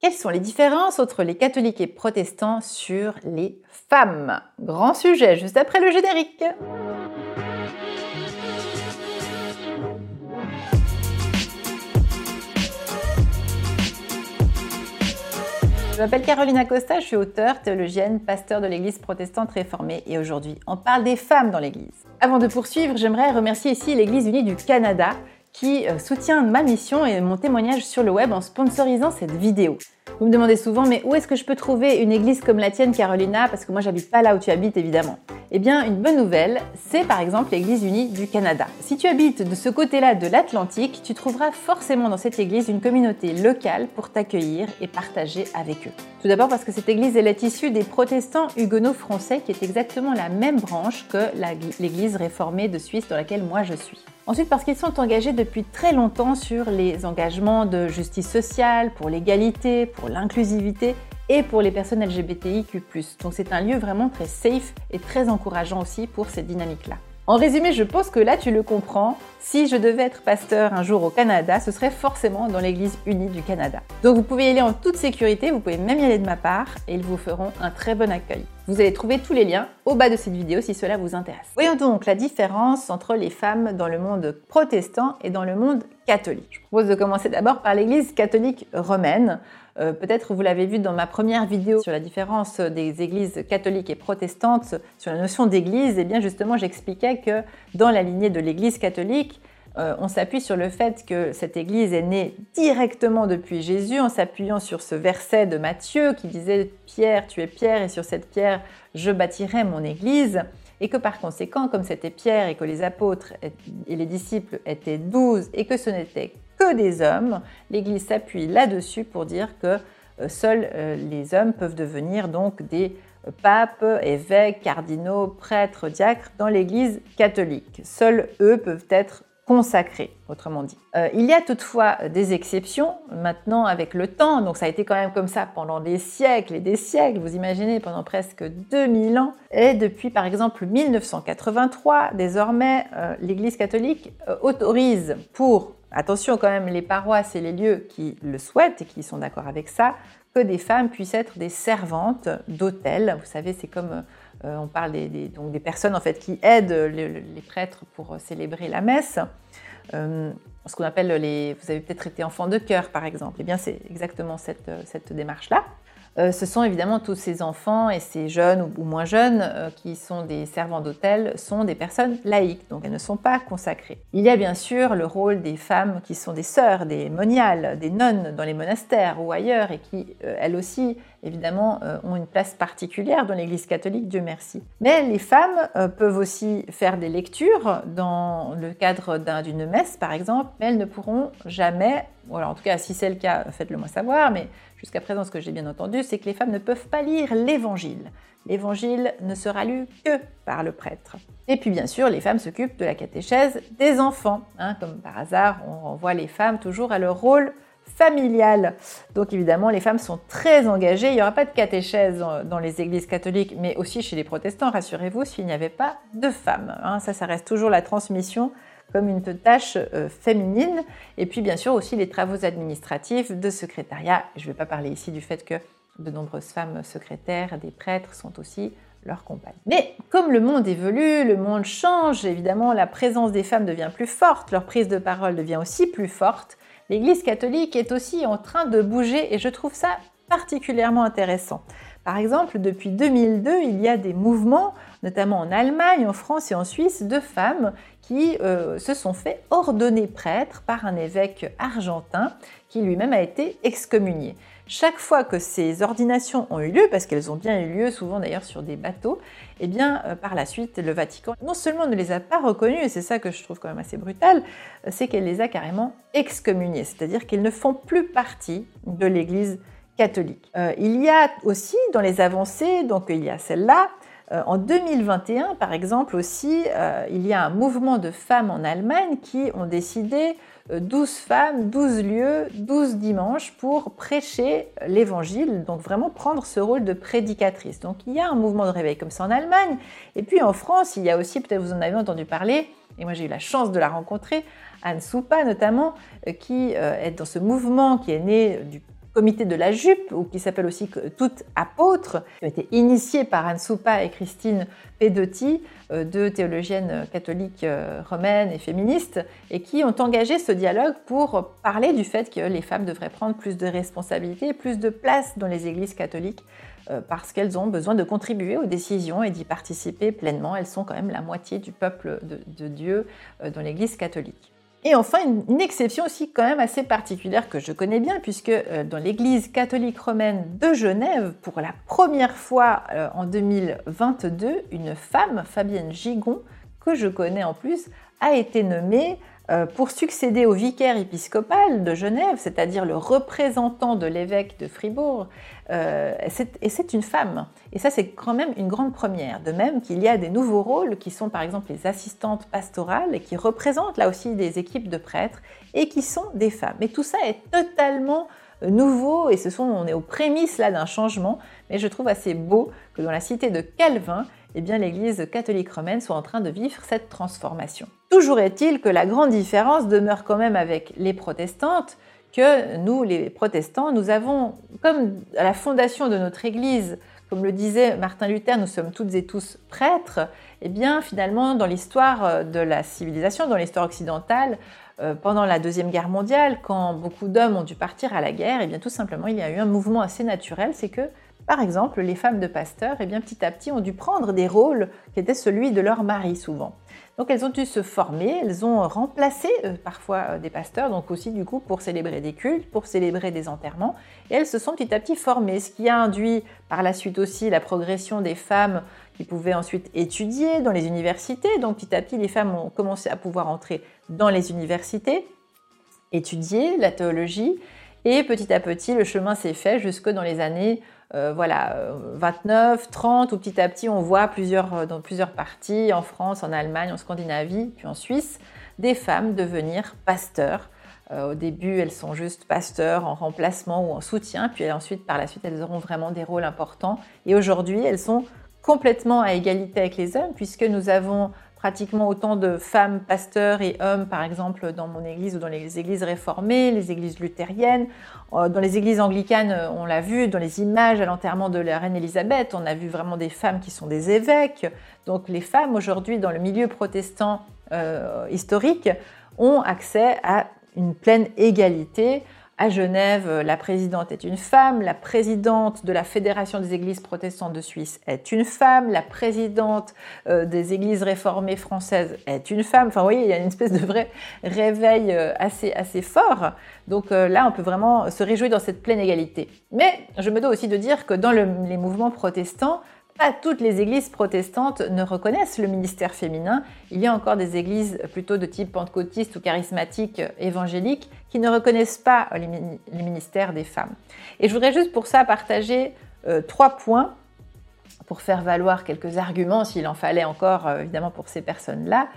Quelles sont les différences entre les catholiques et protestants sur les femmes? Grand sujet juste après le générique. Je m'appelle Caroline Acosta, je suis auteure, théologienne, pasteur de l'Église protestante réformée et aujourd'hui on parle des femmes dans l'Église. Avant de poursuivre, j'aimerais remercier ici l'Église unie du Canada qui euh, soutient ma mission et mon témoignage sur le web en sponsorisant cette vidéo. Vous me demandez souvent, mais où est-ce que je peux trouver une église comme la tienne, Carolina? Parce que moi, j'habite pas là où tu habites, évidemment. Eh bien, une bonne nouvelle, c'est par exemple l'Église unie du Canada. Si tu habites de ce côté-là de l'Atlantique, tu trouveras forcément dans cette église une communauté locale pour t'accueillir et partager avec eux. Tout d'abord parce que cette église elle est issue des protestants huguenots français, qui est exactement la même branche que l'église réformée de Suisse dans laquelle moi je suis. Ensuite, parce qu'ils sont engagés depuis très longtemps sur les engagements de justice sociale, pour l'égalité, pour l'inclusivité et pour les personnes LGBTIQ. Donc c'est un lieu vraiment très safe et très encourageant aussi pour cette dynamique-là. En résumé, je pense que là tu le comprends. Si je devais être pasteur un jour au Canada, ce serait forcément dans l'Église unie du Canada. Donc vous pouvez y aller en toute sécurité, vous pouvez même y aller de ma part et ils vous feront un très bon accueil. Vous allez trouver tous les liens au bas de cette vidéo si cela vous intéresse. Voyons donc la différence entre les femmes dans le monde protestant et dans le monde catholique. Je propose de commencer d'abord par l'Église catholique romaine. Euh, peut-être vous l'avez vu dans ma première vidéo sur la différence des églises catholiques et protestantes, sur la notion d'église. Et eh bien justement, j'expliquais que dans la lignée de l'église catholique, euh, on s'appuie sur le fait que cette église est née directement depuis Jésus en s'appuyant sur ce verset de Matthieu qui disait Pierre, tu es Pierre et sur cette pierre je bâtirai mon église et que par conséquent, comme c'était Pierre et que les apôtres et les disciples étaient douze et que ce n'était que des hommes, l'Église s'appuie là-dessus pour dire que euh, seuls euh, les hommes peuvent devenir donc des euh, papes, évêques, cardinaux, prêtres, diacres dans l'Église catholique. Seuls eux peuvent être consacrés, autrement dit. il y a toutefois des exceptions maintenant avec le temps, donc ça a été quand même comme ça pendant des siècles et des siècles, vous imaginez, pendant presque 2000 ans. Et depuis par exemple 1983, désormais, l'Église catholique autorise pour attention quand même, les paroisses et les lieux qui le souhaitent et qui sont d'accord avec ça, que des femmes puissent être des servantes d'hôtel. Vous savez, c'est comme euh, on parle des, personnes en fait qui aident les, prêtres pour célébrer la messe. Euh, ce qu'on appelle les. Vous avez peut-être été enfant de cœur, par exemple. Eh bien, c'est exactement cette, cette démarche-là. Euh, ce sont évidemment tous ces enfants et ces jeunes ou, moins jeunes euh, qui sont des servants d'hôtel, sont des personnes laïques, donc elles ne sont pas consacrées. Il y a bien sûr le rôle des femmes qui sont des sœurs, des moniales, des nonnes dans les monastères ou ailleurs et qui, euh, elles aussi, évidemment, ont une place particulière dans l'Église catholique, Dieu merci. Mais les femmes peuvent aussi faire des lectures dans le cadre d'une messe, par exemple, mais elles ne pourront jamais, ou en tout cas si c'est le cas, faites-le moi savoir, mais jusqu'à présent, ce que j'ai bien entendu, c'est que les femmes ne peuvent pas lire l'évangile. L'évangile ne sera lu que par le prêtre. Et puis bien sûr, les femmes s'occupent de la catéchèse des enfants. Hein. comme par hasard, on renvoie les femmes toujours à leur rôle familial. Donc évidemment, les femmes sont très engagées. Il n'y aura pas de catéchèse dans les églises catholiques, mais aussi chez les protestants, rassurez-vous, s'il n'y avait pas de femmes. Hein. ça, ça reste toujours la transmission comme une tâche euh, féminine. Et puis bien sûr aussi les travaux administratifs de secrétariat. Je ne vais pas parler ici du fait que de nombreuses femmes secrétaires, des prêtres sont aussi leurs compagnes. Mais comme le monde évolue, le monde change, évidemment la présence des femmes devient plus forte, leur prise de parole devient aussi plus forte. L'Église catholique est aussi en train de bouger et je trouve ça particulièrement intéressant. Par exemple, depuis 2002, il y a des mouvements, notamment en Allemagne, en France et en Suisse, de femmes qui euh, se sont fait ordonner prêtres par un évêque argentin qui lui-même a été excommunié. Chaque fois que ces ordinations ont eu lieu, parce qu'elles ont bien eu lieu, souvent d'ailleurs sur des bateaux, eh euh, par la suite le Vatican non seulement ne les a pas reconnues, et c'est ça que je trouve quand même assez brutal, euh, c'est qu'elle les a carrément excommuniés, c'est-à-dire qu'ils ne font plus partie de l'Église catholique. il y a aussi dans les avancées, donc il y a celle-là, en 2021, par exemple, aussi, euh, il y a un mouvement de femmes en Allemagne qui ont décidé 12 euh, femmes, 12 lieux, 12 dimanches pour prêcher l'évangile, donc vraiment prendre ce rôle de prédicatrice. Donc il y a un mouvement de réveil comme ça en Allemagne. Et puis en France, il y a aussi, peut-être vous en avez entendu parler, et moi j'ai eu la chance de la rencontrer, Anne Soupa notamment, qui est dans ce mouvement qui est né du comité de la jupe, ou qui s'appelle aussi Toutes apôtres, qui ont été initiés par Anne Soupa et Christine Pedotti, euh, deux théologiennes catholiques euh, romaines et féministes, et qui ont engagé ce dialogue pour parler du fait que les femmes devraient prendre plus de responsabilités, plus de place dans les églises catholiques, euh, parce qu'elles ont besoin de contribuer aux décisions et d'y participer pleinement. Elles sont quand même la moitié du peuple de, Dieu dans l'Église catholique. Et enfin, une, exception aussi quand même assez particulière que je connais bien, puisque euh, dans l'Église catholique romaine de Genève, pour la première fois euh, en 2022, une femme, Fabienne Gigon, que je connais en plus, a été nommée pour succéder au vicaire épiscopal de Genève, c'est-à-dire le représentant de l'évêque de Fribourg, euh, et c'est une femme. Et ça, c'est quand même une grande première. De même qu'il y a des nouveaux rôles qui sont par exemple les assistantes pastorales et qui représentent là aussi des équipes de prêtres et qui sont des femmes. Mais tout ça est totalement euh, nouveau et ce sont, on est aux prémices là d'un changement, mais je trouve assez beau que dans la cité de Calvin, eh bien l'Église catholique romaine soit en train de vivre cette transformation. Toujours est-il que la grande différence demeure quand même avec les protestantes, que nous, les protestants, nous avons, comme à la fondation de notre Église, comme le disait Martin Luther, nous sommes toutes et tous prêtres, eh bien finalement dans l'histoire de la civilisation, dans l'histoire occidentale, euh, pendant la Deuxième Guerre mondiale, quand beaucoup d'hommes ont dû partir à la guerre, eh bien tout simplement il y a eu un mouvement assez naturel, c'est que par exemple, les femmes de pasteurs, eh bien, petit à petit, ont dû prendre des rôles qui étaient celui de leur mari souvent. Donc elles ont dû se former, elles ont remplacé euh, parfois euh, des pasteurs, donc aussi du coup pour célébrer des cultes, pour célébrer des enterrements, et elles se sont petit à petit formées, ce qui a induit par la suite aussi la progression des femmes qui pouvaient ensuite étudier dans les universités. Donc petit à petit, les femmes ont commencé à pouvoir entrer dans les universités, étudier la théologie, et petit à petit, le chemin s'est fait jusque dans les années euh, voilà, 29, euh, 30, ou petit à petit, on voit plusieurs, euh, dans plusieurs parties, en France, en Allemagne, en Scandinavie, puis en Suisse, des femmes devenir pasteurs. au début, elles sont juste pasteurs en remplacement ou en soutien, puis ensuite, par la suite, elles auront vraiment des rôles importants. Et aujourd'hui, elles sont complètement à égalité avec les hommes, puisque nous avons pratiquement autant de femmes pasteurs et hommes, par exemple, dans mon église ou dans les églises réformées, les églises luthériennes. Euh, dans les églises anglicanes, euh, on l'a vu, dans les images à l'enterrement de la reine Élisabeth, on a vu vraiment des femmes qui sont des évêques. Donc les femmes, aujourd'hui, dans le milieu protestant euh, historique, ont accès à une pleine égalité à Genève, la présidente est une femme, la présidente de la Fédération des Églises protestantes de Suisse est une femme, la présidente euh, des Églises réformées françaises est une femme. Enfin, vous voyez, il y a une espèce de vrai réveil euh, assez, assez fort. Donc euh, là, on peut vraiment se réjouir dans cette pleine égalité. Mais je me dois aussi de dire que dans les mouvements protestants, pas toutes les églises protestantes ne reconnaissent le ministère féminin. Il y a encore des églises plutôt de type pentecôtiste ou charismatique évangélique qui ne reconnaissent pas les, ministères des femmes. Et je voudrais juste pour ça partager euh, trois points pour faire valoir quelques arguments s'il en fallait encore euh, évidemment pour ces personnes-là.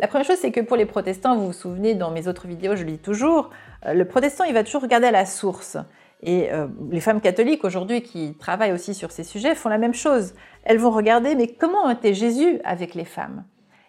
La première chose, c'est que pour les protestants, vous vous souvenez, dans mes autres vidéos, je le dis toujours, euh, le protestant, il va toujours regarder à la source. Et euh, les femmes catholiques aujourd'hui qui travaillent aussi sur ces sujets font la même chose. Elles vont regarder, mais comment était Jésus avec les femmes?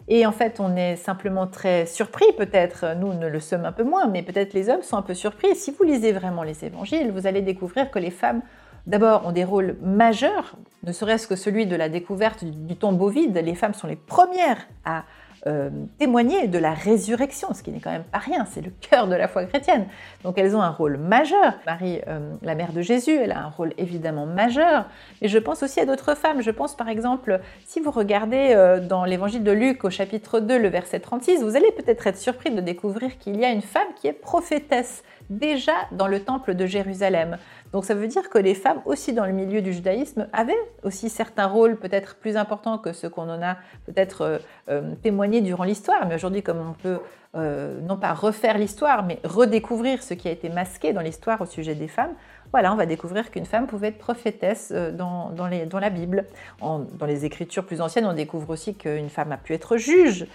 Et en fait, on est simplement très surpris, peut-être, nous ne le sommes un peu moins, mais peut-être les hommes sont un peu surpris. si vous lisez vraiment les évangiles, vous allez découvrir que les femmes, d'abord, ont des rôles majeurs, ne serait-ce que celui de la découverte du tombeau vide. Les femmes sont les premières à euh, témoigner de la résurrection, ce qui n'est quand même pas rien, c'est le cœur de la foi chrétienne. Donc elles ont un rôle majeur. Marie, euh, la mère de Jésus, elle a un rôle évidemment majeur, mais je pense aussi à d'autres femmes. Je pense par exemple, si vous regardez euh, dans l'évangile de Luc au chapitre 2, le verset 36, vous allez peut-être être surpris de découvrir qu'il y a une femme qui est prophétesse déjà dans le temple de Jérusalem. Donc ça veut dire que les femmes aussi dans le milieu du judaïsme avaient aussi certains rôles peut-être plus importants que ceux qu'on en a peut-être euh, euh, durant l'histoire. Mais aujourd'hui, comme on peut euh, non pas refaire l'histoire, mais redécouvrir ce qui a été masqué dans l'histoire au sujet des femmes, voilà, on va découvrir qu'une femme pouvait être prophétesse dans, dans, les, dans la Bible. dans les écritures plus anciennes, on découvre aussi qu'une femme a pu être juge.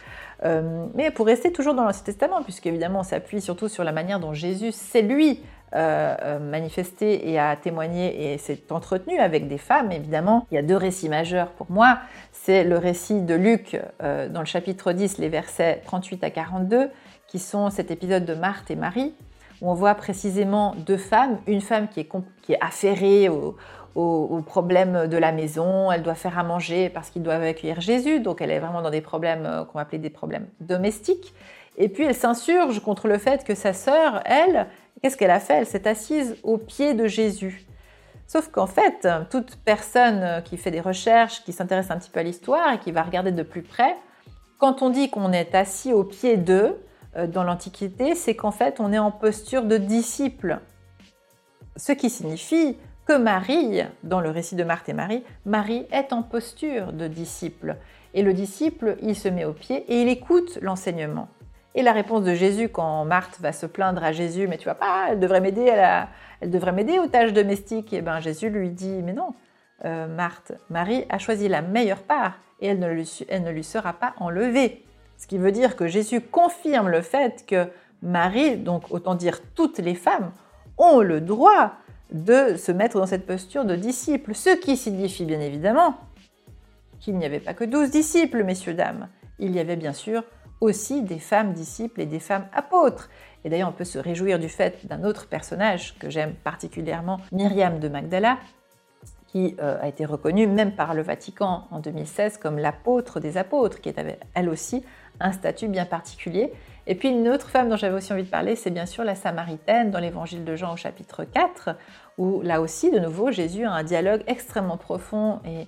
mais pour rester toujours dans l'Ancien Testament, puisqu'évidemment on s'appuie surtout sur la manière dont Jésus, c'est lui, euh, euh, manifesté et a témoigné et s'est entretenu avec des femmes, évidemment. Il y a deux récits majeurs pour moi. C'est le récit de Luc euh, dans le chapitre 10, les versets 38 à 42, qui sont cet épisode de Marthe et Marie, où on voit précisément deux femmes, une femme qui est, qui est affairée au, aux, problèmes de la maison, elle doit faire à manger parce qu'ils doivent accueillir Jésus, donc elle est vraiment dans des problèmes qu'on va appeler des problèmes domestiques. Et puis elle s'insurge contre le fait que sa sœur, elle, qu'est-ce qu'elle a fait? Elle s'est assise au pied de Jésus. Sauf qu'en fait, toute personne qui fait des recherches, qui s'intéresse un petit peu à l'histoire et qui va regarder de plus près, quand on dit qu'on est assis au pied d'eux euh, dans l'Antiquité, c'est qu'en fait on est en posture de disciple. Ce qui signifie que Marie, dans le récit de Marthe et Marie, Marie est en posture de disciple. Et le disciple, il se met au pied et il écoute l'enseignement. Et la réponse de Jésus quand Marthe va se plaindre à Jésus, mais tu vois pas, elle devrait m'aider, elle, devrait m'aider aux tâches domestiques. Et ben Jésus lui dit, mais non, euh, Marthe, Marie a choisi la meilleure part et elle ne, lui, elle ne lui sera pas enlevée. Ce qui veut dire que Jésus confirme le fait que Marie, donc autant dire toutes les femmes, ont le droit de se mettre dans cette posture de disciple, ce qui signifie bien évidemment qu'il n'y avait pas que douze disciples, messieurs, dames. Il y avait bien sûr aussi des femmes disciples et des femmes apôtres. Et d'ailleurs, on peut se réjouir du fait d'un autre personnage que j'aime particulièrement, Myriam de Magdala, qui euh, a été reconnue même par le Vatican en 2016 comme l'apôtre des apôtres, qui avait elle aussi un statut bien particulier. Et puis une autre femme dont j'avais aussi envie de parler, c'est bien sûr la Samaritaine dans l'évangile de Jean au chapitre 4, où là aussi, de nouveau, Jésus a un dialogue extrêmement profond et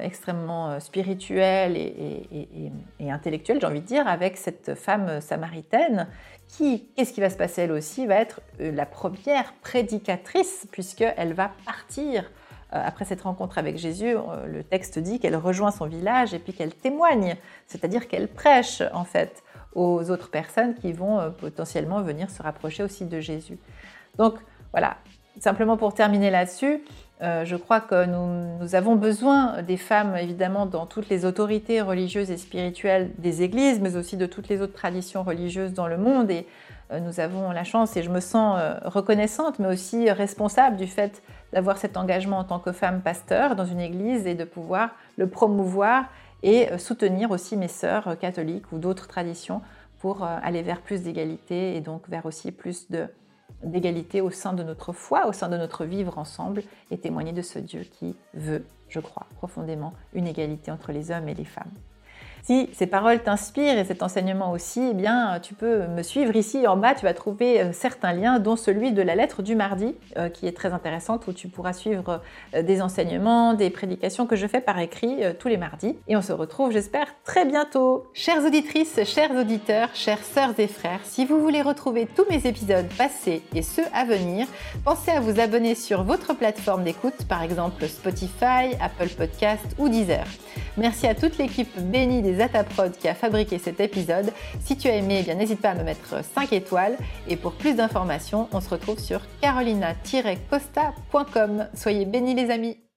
extrêmement euh, spirituel et, intellectuel, j'ai envie de dire, avec cette femme samaritaine qui, qu'est-ce qui va se passer? Elle aussi, va être euh, la première prédicatrice puisqu'elle va partir après cette rencontre avec Jésus, le texte dit qu'elle rejoint son village et puis qu'elle témoigne, c'est-à-dire qu'elle prêche en fait aux autres personnes qui vont potentiellement venir se rapprocher aussi de Jésus. Donc voilà, simplement pour terminer là-dessus, euh, je crois que nous, avons besoin des femmes, évidemment, dans toutes les autorités religieuses et spirituelles des églises, mais aussi de toutes les autres traditions religieuses dans le monde. Et euh, nous avons la chance, et je me sens euh, reconnaissante, mais aussi responsable du fait d'avoir cet engagement en tant que femme pasteur dans une église et de pouvoir le promouvoir et soutenir aussi mes sœurs catholiques ou d'autres traditions pour aller vers plus d'égalité et donc vers aussi plus de d'égalité au sein de notre foi, au sein de notre vivre ensemble, et témoigner de ce Dieu qui veut, je crois profondément, une égalité entre les hommes et les femmes. Si ces paroles t'inspirent et cet enseignement aussi, eh bien, tu peux me suivre ici en bas. Tu vas trouver euh, certains liens, dont celui de la lettre du mardi, euh, qui est très intéressante, où tu pourras suivre euh, des enseignements, des prédications que je fais par écrit tous les mardis. Et on se retrouve, j'espère, très bientôt. Chères auditrices, chers auditeurs, chères sœurs et frères, si vous voulez retrouver tous mes épisodes passés et ceux à venir, pensez à vous abonner sur votre plateforme d'écoute, par exemple Spotify, Apple Podcast ou Deezer. Merci à toute l'équipe bénie des Ataprod qui a fabriqué cet épisode. Si tu as aimé, eh bien n'hésite pas à me mettre 5 étoiles. Et pour plus d'informations, on se retrouve sur carolina-costa.com. Soyez bénis les amis